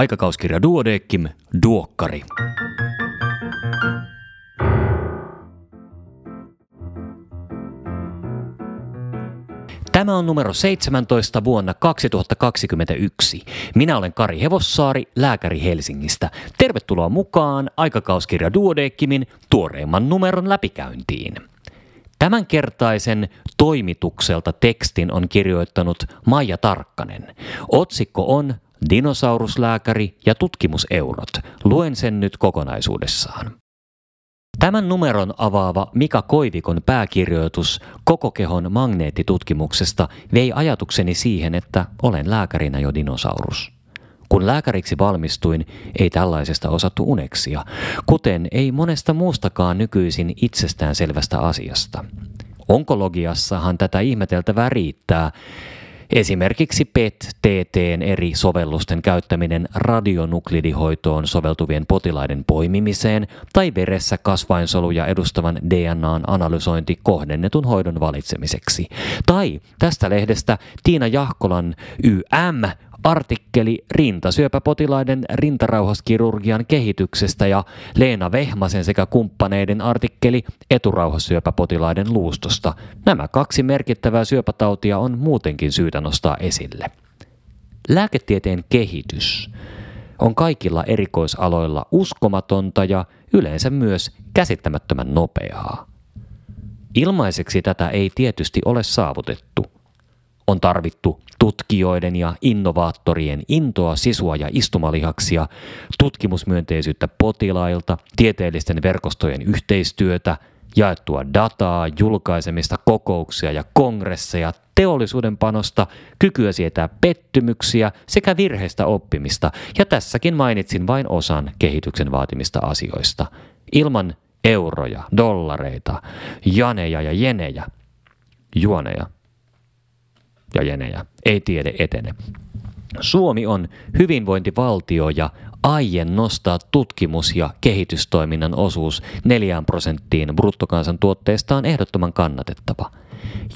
Aikakauskirja Duodeckim, Duokkari. Tämä on numero 17 vuonna 2021. Minä olen Kari Hevossaari, lääkäri Helsingistä. Tervetuloa mukaan aikakauskirja Duodeckimin tuoreimman numeron läpikäyntiin. Tämänkertaisen toimitukselta tekstin on kirjoittanut Maija Tarkkanen. Otsikko on Dinosauruslääkäri ja tutkimuseurot. Luen sen nyt kokonaisuudessaan. Tämän numeron avaava Mika Koivikon pääkirjoitus koko kehon magneettitutkimuksesta vei ajatukseni siihen, että olen lääkärinä jo dinosaurus. Kun lääkäriksi valmistuin, ei tällaisesta osattu uneksia, kuten ei monesta muustakaan nykyisin itsestään selvästä asiasta. Onkologiassahan tätä ihmeteltävää riittää, Esimerkiksi PET-TTn eri sovellusten käyttäminen radionuklidihoitoon soveltuvien potilaiden poimimiseen tai veressä kasvainsoluja edustavan DNAn analysointi kohdennetun hoidon valitsemiseksi. Tai tästä lehdestä Tiina Jahkolan YM artikkeli rintasyöpäpotilaiden rintarauhaskirurgian kehityksestä ja Leena Vehmasen sekä kumppaneiden artikkeli eturauhassyöpäpotilaiden luustosta. Nämä kaksi merkittävää syöpätautia on muutenkin syytä nostaa esille. Lääketieteen kehitys on kaikilla erikoisaloilla uskomatonta ja yleensä myös käsittämättömän nopeaa. Ilmaiseksi tätä ei tietysti ole saavutettu – on tarvittu tutkijoiden ja innovaattorien intoa, sisua ja istumalihaksia, tutkimusmyönteisyyttä potilailta, tieteellisten verkostojen yhteistyötä, jaettua dataa, julkaisemista, kokouksia ja kongresseja, teollisuuden panosta, kykyä sietää pettymyksiä sekä virheistä oppimista, ja tässäkin mainitsin vain osan kehityksen vaatimista asioista. Ilman euroja, dollareita, janeja ja jenejä, juoneja – ja jenejä. Ei tiede etene. Suomi on hyvinvointivaltio ja aien nostaa tutkimus- ja kehitystoiminnan osuus 4 prosenttiin bruttokansantuotteesta on ehdottoman kannatettava.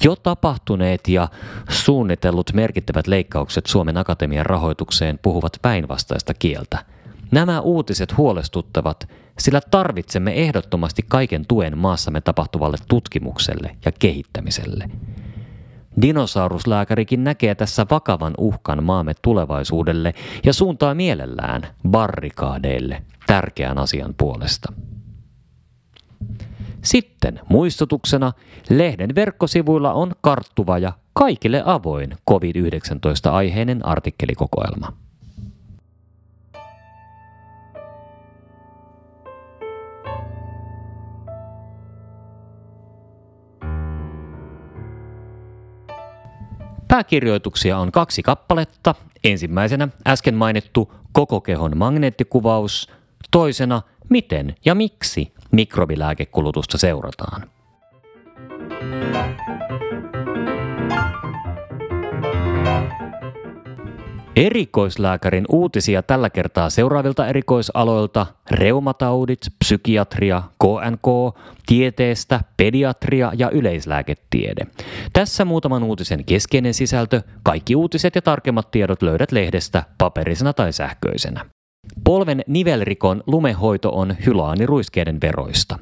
Jo tapahtuneet ja suunnitellut merkittävät leikkaukset Suomen Akatemian rahoitukseen puhuvat päinvastaista kieltä. Nämä uutiset huolestuttavat, sillä tarvitsemme ehdottomasti kaiken tuen maassamme tapahtuvalle tutkimukselle ja kehittämiselle. Dinosauruslääkärikin näkee tässä vakavan uhkan maamme tulevaisuudelle ja suuntaa mielellään barrikaadeille tärkeän asian puolesta. Sitten muistutuksena, lehden verkkosivuilla on karttuva ja kaikille avoin COVID-19-aiheinen artikkelikokoelma. Pääkirjoituksia on kaksi kappaletta. Ensimmäisenä äsken mainittu koko kehon magneettikuvaus, toisena miten ja miksi mikrobilääkekulutusta seurataan. Erikoislääkärin uutisia tällä kertaa seuraavilta erikoisaloilta reumataudit, psykiatria, KNK, tieteestä, pediatria ja yleislääketiede. Tässä muutaman uutisen keskeinen sisältö. Kaikki uutiset ja tarkemmat tiedot löydät lehdestä paperisena tai sähköisenä. Polven nivelrikon lumehoito on hylaaniruiskeiden veroista.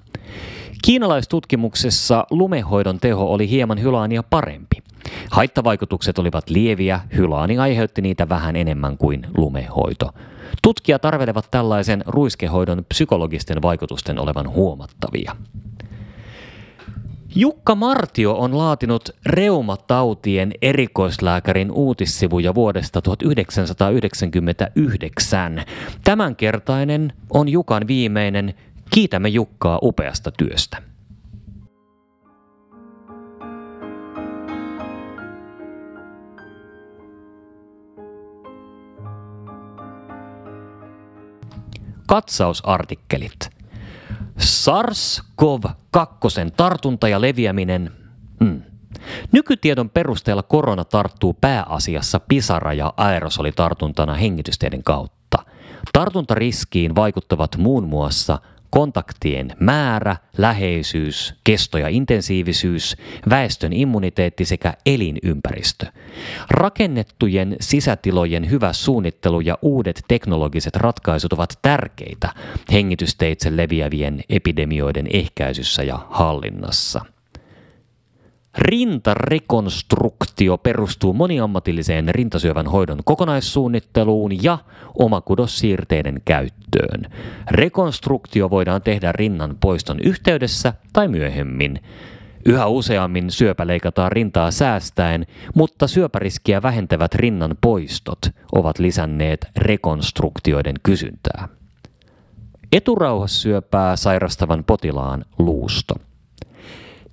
Kiinalaistutkimuksessa lumehoidon teho oli hieman hylaania parempi. Haittavaikutukset olivat lieviä, hylaani aiheutti niitä vähän enemmän kuin lumehoito. Tutkijat arvelevat tällaisen ruiskehoidon psykologisten vaikutusten olevan huomattavia. Jukka Martio on laatinut reumatautien erikoislääkärin uutissivuja vuodesta 1999. Tämänkertainen on Jukan viimeinen. Kiitämme Jukkaa upeasta työstä. Katsausartikkelit. SARS-CoV-2 tartunta ja leviäminen. Hmm. Nykytiedon perusteella korona tarttuu pääasiassa pisara- ja aerosolitartuntana hengitysteiden kautta. Tartuntariskiin vaikuttavat muun muassa kontaktien määrä, läheisyys, kesto ja intensiivisyys, väestön immuniteetti sekä elinympäristö. Rakennettujen sisätilojen hyvä suunnittelu ja uudet teknologiset ratkaisut ovat tärkeitä hengitysteitse leviävien epidemioiden ehkäisyssä ja hallinnassa. Rintarekonstruktio perustuu moniammatilliseen rintasyövän hoidon kokonaissuunnitteluun ja omakudossiirteiden käyttöön. Rekonstruktio voidaan tehdä rinnan poiston yhteydessä tai myöhemmin. Yhä useammin syöpä leikataan rintaa säästäen, mutta syöpäriskiä vähentävät rinnan poistot ovat lisänneet rekonstruktioiden kysyntää. Eturauhassyöpää sairastavan potilaan luusto –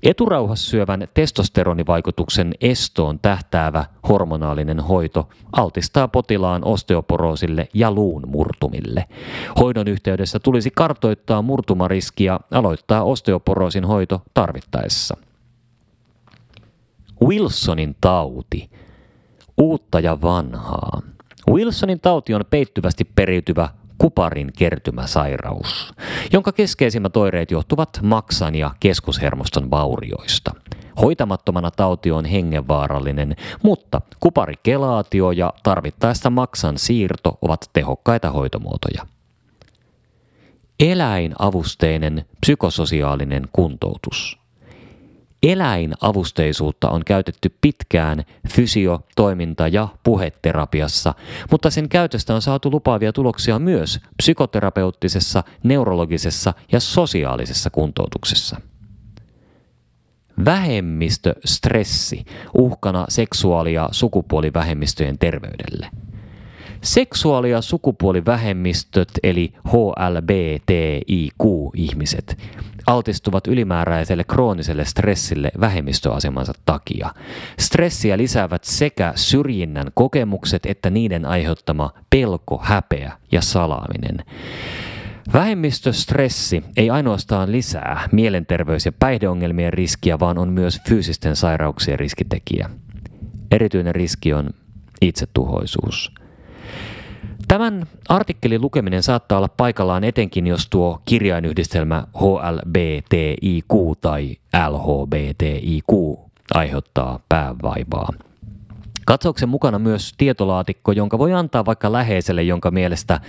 Eturauhassyövän testosteronivaikutuksen estoon tähtäävä hormonaalinen hoito altistaa potilaan osteoporoosille ja luun murtumille. Hoidon yhteydessä tulisi kartoittaa murtumariski ja aloittaa osteoporoosin hoito tarvittaessa. Wilsonin tauti. Uutta ja vanhaa. Wilsonin tauti on peittyvästi periytyvä kuparin kertymäsairaus, jonka keskeisimmät oireet johtuvat maksan ja keskushermoston vaurioista. Hoitamattomana tauti on hengenvaarallinen, mutta kuparikelaatio ja tarvittaessa maksan siirto ovat tehokkaita hoitomuotoja. Eläinavusteinen psykososiaalinen kuntoutus. Eläinavusteisuutta on käytetty pitkään fysio-, toiminta- ja puheterapiassa, mutta sen käytöstä on saatu lupaavia tuloksia myös psykoterapeuttisessa, neurologisessa ja sosiaalisessa kuntoutuksessa. Vähemmistöstressi uhkana seksuaali- ja sukupuolivähemmistöjen terveydelle. Seksuaali- ja sukupuolivähemmistöt eli HLBTIQ-ihmiset altistuvat ylimääräiselle krooniselle stressille vähemmistöasemansa takia. Stressiä lisäävät sekä syrjinnän kokemukset että niiden aiheuttama pelko, häpeä ja salaaminen. Vähemmistöstressi ei ainoastaan lisää mielenterveys- ja päihdeongelmien riskiä, vaan on myös fyysisten sairauksien riskitekijä. Erityinen riski on itsetuhoisuus. Tämän artikkelin lukeminen saattaa olla paikallaan etenkin, jos tuo kirjainyhdistelmä HLBTIQ tai LHBTIQ aiheuttaa päävaivaa. Katsauksen mukana myös tietolaatikko, jonka voi antaa vaikka läheiselle, jonka mielestä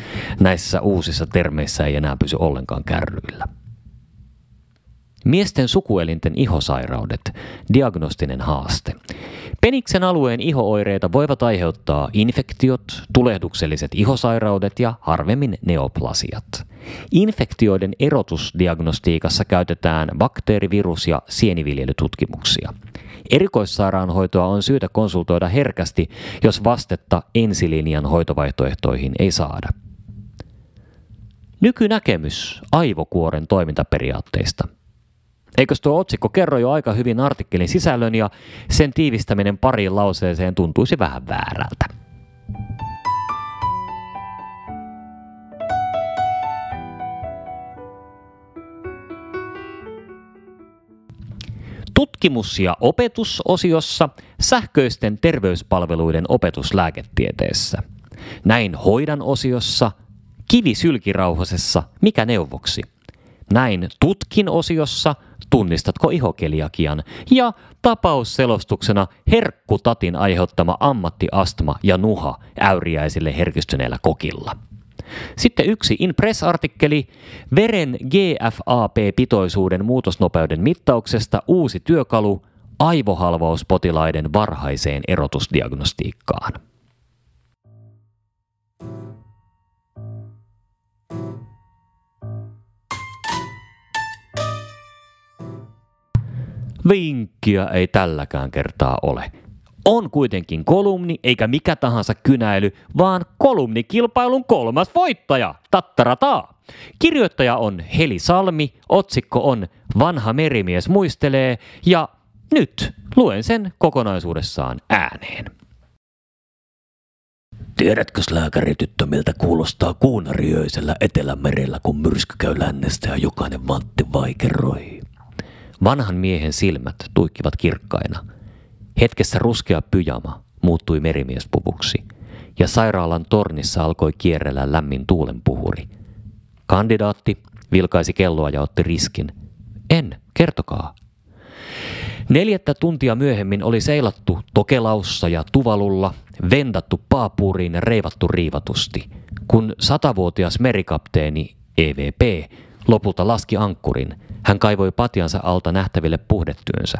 näissä uusissa termeissä ei enää pysy ollenkaan kärryillä. Miesten sukuelinten ihosairaudet, diagnostinen haaste. Peniksen alueen ihooireita voivat aiheuttaa infektiot, tulehdukselliset ihosairaudet ja harvemmin neoplasiat. Infektioiden erotusdiagnostiikassa käytetään bakteerivirus- ja sieniviljelytutkimuksia. Erikoissairaanhoitoa on syytä konsultoida herkästi, jos vastetta ensilinjan hoitovaihtoehtoihin ei saada. Nykynäkemys aivokuoren toimintaperiaatteista – Eikös tuo otsikko kerro jo aika hyvin artikkelin sisällön ja sen tiivistäminen pariin lauseeseen tuntuisi vähän väärältä. Tutkimus- ja opetusosiossa sähköisten terveyspalveluiden opetuslääketieteessä. Näin hoidan osiossa, kivisylkirauhasessa, mikä neuvoksi. Näin tutkin osiossa – tunnistatko ihokeliakian, ja tapausselostuksena herkkutatin aiheuttama ammattiastma ja nuha äyriäisille herkistyneellä kokilla. Sitten yksi Inpress-artikkeli veren GFAP-pitoisuuden muutosnopeuden mittauksesta uusi työkalu aivohalvauspotilaiden varhaiseen erotusdiagnostiikkaan. Vinkkiä ei tälläkään kertaa ole. On kuitenkin kolumni eikä mikä tahansa kynäily, vaan kolumnikilpailun kolmas voittaja. Tattarataa! Kirjoittaja on Heli Salmi, otsikko on Vanha merimies muistelee ja nyt luen sen kokonaisuudessaan ääneen. Tiedätkö lääkärityttö, miltä kuulostaa kuunariöisellä Etelämerellä, kun myrsky käy lännestä ja jokainen vantti vaikeroi? Vanhan miehen silmät tuikkivat kirkkaina. Hetkessä ruskea pyjama muuttui merimiespuvuksi, ja sairaalan tornissa alkoi kierrellä lämmin tuulenpuhuri. Kandidaatti, vilkaisi kelloa ja otti riskin. En, kertokaa. Neljättä tuntia myöhemmin oli seilattu Tokelaussa ja Tuvalulla, vendattu paapuuriin ja reivattu riivatusti, kun satavuotias merikapteeni EVP lopulta laski ankkurin. Hän kaivoi patjansa alta nähtäville puhdetyönsä.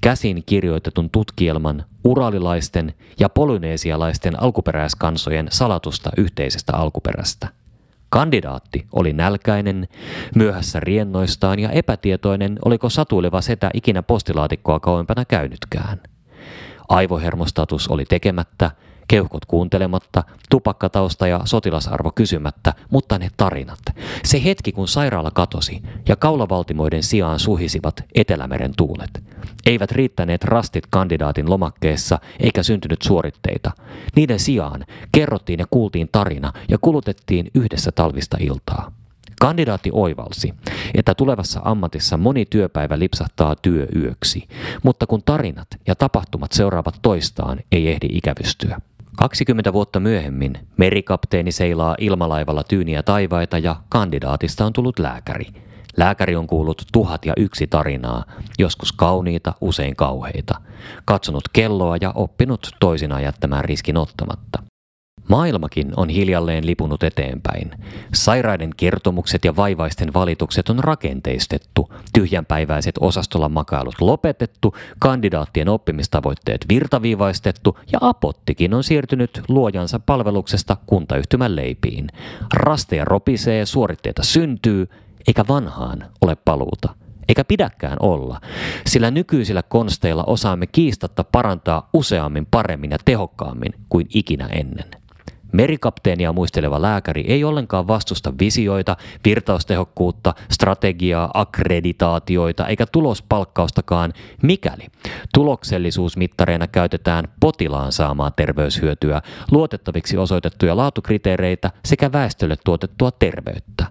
Käsin kirjoitetun tutkielman uralilaisten ja polyneesialaisten alkuperäiskansojen salatusta yhteisestä alkuperästä. Kandidaatti oli nälkäinen, myöhässä riennoistaan ja epätietoinen, oliko satuileva setä ikinä postilaatikkoa kauempana käynytkään. Aivohermostatus oli tekemättä, keuhkot kuuntelematta, tupakkatausta ja sotilasarvo kysymättä, mutta ne tarinat. Se hetki, kun sairaala katosi ja kaulavaltimoiden sijaan suhisivat Etelämeren tuulet. Eivät riittäneet rastit kandidaatin lomakkeessa eikä syntynyt suoritteita. Niiden sijaan kerrottiin ja kuultiin tarina ja kulutettiin yhdessä talvista iltaa. Kandidaatti oivalsi, että tulevassa ammatissa moni työpäivä lipsahtaa työyöksi, mutta kun tarinat ja tapahtumat seuraavat toistaan, ei ehdi ikävystyä. 20 vuotta myöhemmin merikapteeni seilaa ilmalaivalla tyyniä taivaita ja kandidaatista on tullut lääkäri. Lääkäri on kuullut tuhat ja yksi tarinaa, joskus kauniita, usein kauheita. Katsonut kelloa ja oppinut toisinaan jättämään riskin ottamatta. Maailmakin on hiljalleen lipunut eteenpäin. Sairaiden kertomukset ja vaivaisten valitukset on rakenteistettu, tyhjänpäiväiset osastolla makailut lopetettu, kandidaattien oppimistavoitteet virtaviivaistettu ja apottikin on siirtynyt luojansa palveluksesta kuntayhtymän leipiin. Rasteja ropisee, suoritteita syntyy, eikä vanhaan ole paluuta eikä pidäkään olla, sillä nykyisillä konsteilla osaamme kiistatta parantaa useammin, paremmin ja tehokkaammin kuin ikinä ennen. Merikapteenia muisteleva lääkäri ei ollenkaan vastusta visioita, virtaustehokkuutta, strategiaa, akkreditaatioita eikä tulospalkkaustakaan, mikäli tuloksellisuusmittareina käytetään potilaan saamaa terveyshyötyä, luotettaviksi osoitettuja laatukriteereitä sekä väestölle tuotettua terveyttä.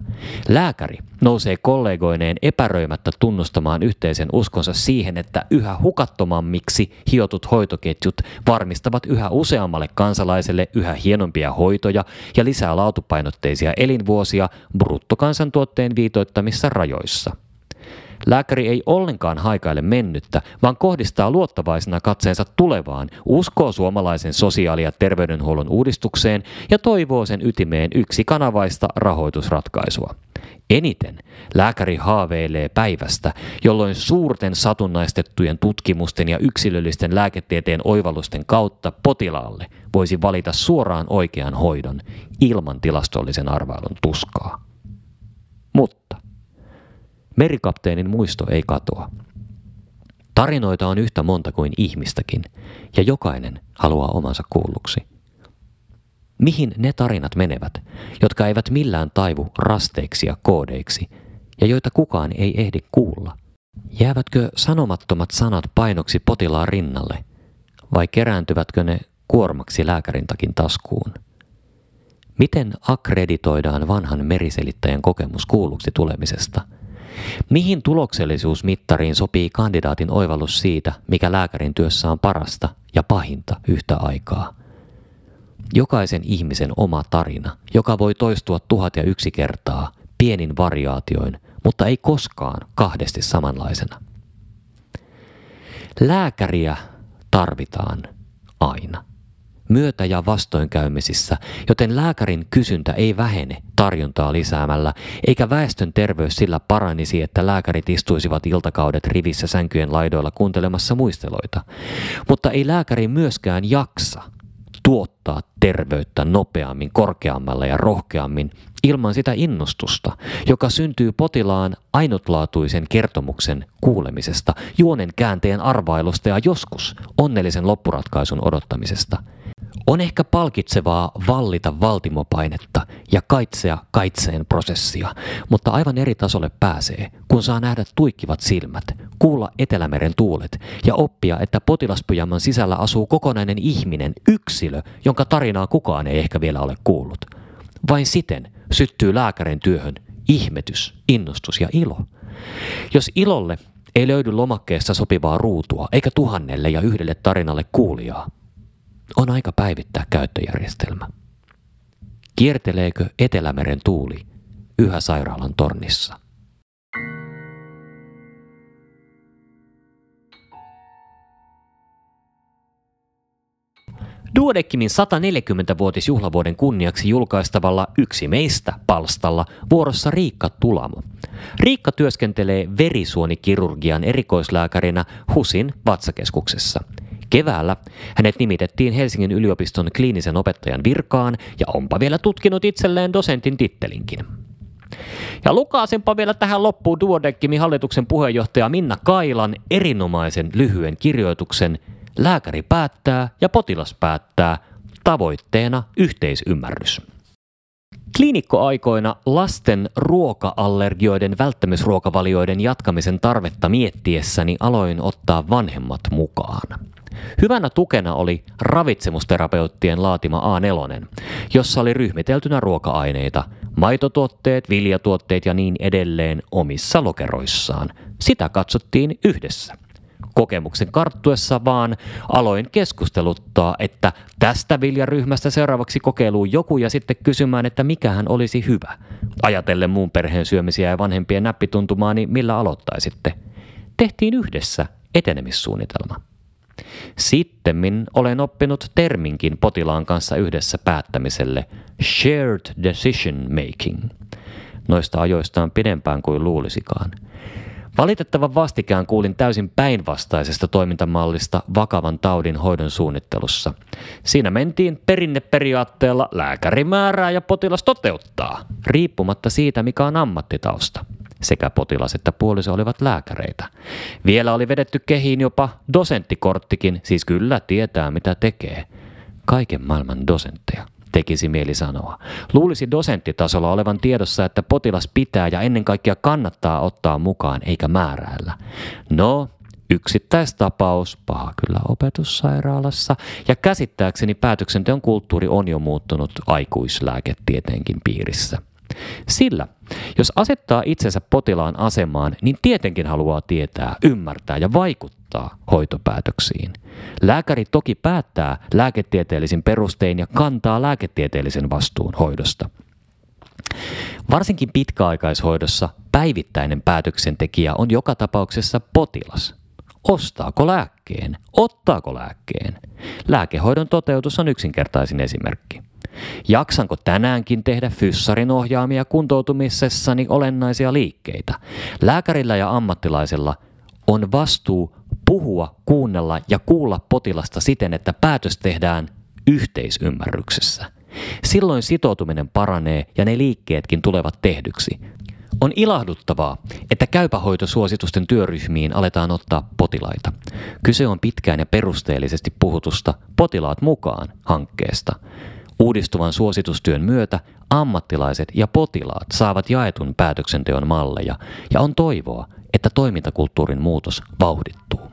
Lääkäri nousee kollegoineen epäröimättä tunnustamaan yhteisen uskonsa siihen, että yhä hukattomammiksi hiotut hoitoketjut varmistavat yhä useammalle kansalaiselle yhä hienompia hoitoja ja lisää laatupainotteisia elinvuosia bruttokansantuotteen viitoittamissa rajoissa. Lääkäri ei ollenkaan haikaile mennyttä, vaan kohdistaa luottavaisena katseensa tulevaan, uskoo suomalaisen sosiaali- ja terveydenhuollon uudistukseen ja toivoo sen ytimeen yksi kanavaista rahoitusratkaisua. Eniten lääkäri haaveilee päivästä, jolloin suurten satunnaistettujen tutkimusten ja yksilöllisten lääketieteen oivallusten kautta potilaalle voisi valita suoraan oikean hoidon ilman tilastollisen arvailun tuskaa. Mutta merikapteenin muisto ei katoa. Tarinoita on yhtä monta kuin ihmistäkin, ja jokainen haluaa omansa kuulluksi. Mihin ne tarinat menevät, jotka eivät millään taivu rasteiksi ja koodeiksi, ja joita kukaan ei ehdi kuulla? Jäävätkö sanomattomat sanat painoksi potilaan rinnalle, vai kerääntyvätkö ne kuormaksi lääkärintakin taskuun? Miten akkreditoidaan vanhan meriselittäjän kokemus kuulluksi tulemisesta? Mihin tuloksellisuusmittariin sopii kandidaatin oivallus siitä, mikä lääkärin työssä on parasta ja pahinta yhtä aikaa? Jokaisen ihmisen oma tarina, joka voi toistua tuhat ja yksi kertaa, pienin variaatioin, mutta ei koskaan kahdesti samanlaisena. Lääkäriä tarvitaan aina myötä- ja vastoinkäymisissä, joten lääkärin kysyntä ei vähene tarjontaa lisäämällä, eikä väestön terveys sillä paranisi, että lääkärit istuisivat iltakaudet rivissä sänkyjen laidoilla kuuntelemassa muisteloita. Mutta ei lääkäri myöskään jaksa tuottaa terveyttä nopeammin, korkeammalla ja rohkeammin ilman sitä innostusta, joka syntyy potilaan ainutlaatuisen kertomuksen kuulemisesta, juonen käänteen arvailusta ja joskus onnellisen loppuratkaisun odottamisesta. On ehkä palkitsevaa vallita valtimopainetta ja kaitsea kaitseen prosessia, mutta aivan eri tasolle pääsee, kun saa nähdä tuikkivat silmät, kuulla Etelämeren tuulet ja oppia, että potilaspyjamman sisällä asuu kokonainen ihminen, yksilö, jonka tarinaa kukaan ei ehkä vielä ole kuullut. Vain siten syttyy lääkärin työhön ihmetys, innostus ja ilo. Jos ilolle ei löydy lomakkeesta sopivaa ruutua, eikä tuhannelle ja yhdelle tarinalle kuulijaa, on aika päivittää käyttöjärjestelmä. Kierteleekö Etelämeren tuuli yhä sairaalan tornissa? Duodekimin 140-vuotisjuhlavuoden kunniaksi julkaistavalla Yksi meistä palstalla vuorossa Riikka Tulamo. Riikka työskentelee verisuonikirurgian erikoislääkärinä HUSin vatsakeskuksessa – Keväällä hänet nimitettiin Helsingin yliopiston kliinisen opettajan virkaan ja onpa vielä tutkinut itselleen dosentin tittelinkin. Ja lukaasinpa vielä tähän loppuun Duodeckimin hallituksen puheenjohtaja Minna Kailan erinomaisen lyhyen kirjoituksen Lääkäri päättää ja potilas päättää, tavoitteena yhteisymmärrys. Kliinikkoaikoina lasten ruoka-allergioiden välttämysruokavalioiden jatkamisen tarvetta miettiessäni aloin ottaa vanhemmat mukaan. Hyvänä tukena oli ravitsemusterapeuttien laatima A4, jossa oli ryhmiteltynä ruoka-aineita, maitotuotteet, viljatuotteet ja niin edelleen omissa lokeroissaan. Sitä katsottiin yhdessä kokemuksen karttuessa, vaan aloin keskusteluttaa, että tästä viljaryhmästä seuraavaksi kokeiluun joku ja sitten kysymään, että mikähän olisi hyvä. Ajatellen muun perheen syömisiä ja vanhempien näppituntumaa, niin millä aloittaisitte? Tehtiin yhdessä etenemissuunnitelma. Sittemmin olen oppinut terminkin potilaan kanssa yhdessä päättämiselle shared decision making. Noista ajoista on pidempään kuin luulisikaan. Valitettavan vastikään kuulin täysin päinvastaisesta toimintamallista vakavan taudin hoidon suunnittelussa. Siinä mentiin perinneperiaatteella lääkäri määrää ja potilas toteuttaa, riippumatta siitä mikä on ammattitausta. Sekä potilas että puoliso olivat lääkäreitä. Vielä oli vedetty kehiin jopa dosenttikorttikin, siis kyllä tietää mitä tekee. Kaiken maailman dosentteja tekisi mieli sanoa. Luulisi dosenttitasolla olevan tiedossa, että potilas pitää ja ennen kaikkea kannattaa ottaa mukaan eikä määräillä. No, yksittäistapaus, paha kyllä opetussairaalassa, ja käsittääkseni päätöksenteon kulttuuri on jo muuttunut aikuislääketieteenkin piirissä. Sillä, jos asettaa itsensä potilaan asemaan, niin tietenkin haluaa tietää, ymmärtää ja vaikuttaa hoitopäätöksiin. Lääkäri toki päättää lääketieteellisin perustein ja kantaa lääketieteellisen vastuun hoidosta. Varsinkin pitkäaikaishoidossa päivittäinen päätöksentekijä on joka tapauksessa potilas. Ostaako lääkkeen? Ottaako lääkkeen? Lääkehoidon toteutus on yksinkertaisin esimerkki. Jaksanko tänäänkin tehdä fyssarin ohjaamia kuntoutumisessani olennaisia liikkeitä? Lääkärillä ja ammattilaisella on vastuu puhua, kuunnella ja kuulla potilasta siten, että päätös tehdään yhteisymmärryksessä. Silloin sitoutuminen paranee ja ne liikkeetkin tulevat tehdyksi. On ilahduttavaa, että käypähoitosuositusten työryhmiin aletaan ottaa potilaita. Kyse on pitkään ja perusteellisesti puhutusta potilaat mukaan hankkeesta. Uudistuvan suositustyön myötä ammattilaiset ja potilaat saavat jaetun päätöksenteon malleja ja on toivoa, että toimintakulttuurin muutos vauhdittuu.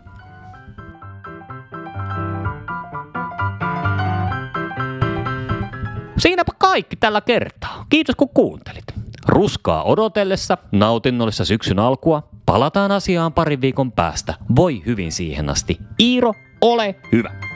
Siinäpä kaikki tällä kertaa. Kiitos kun kuuntelit. Ruskaa odotellessa, nautinnollisessa syksyn alkua, palataan asiaan parin viikon päästä. Voi hyvin siihen asti. Iiro, ole hyvä!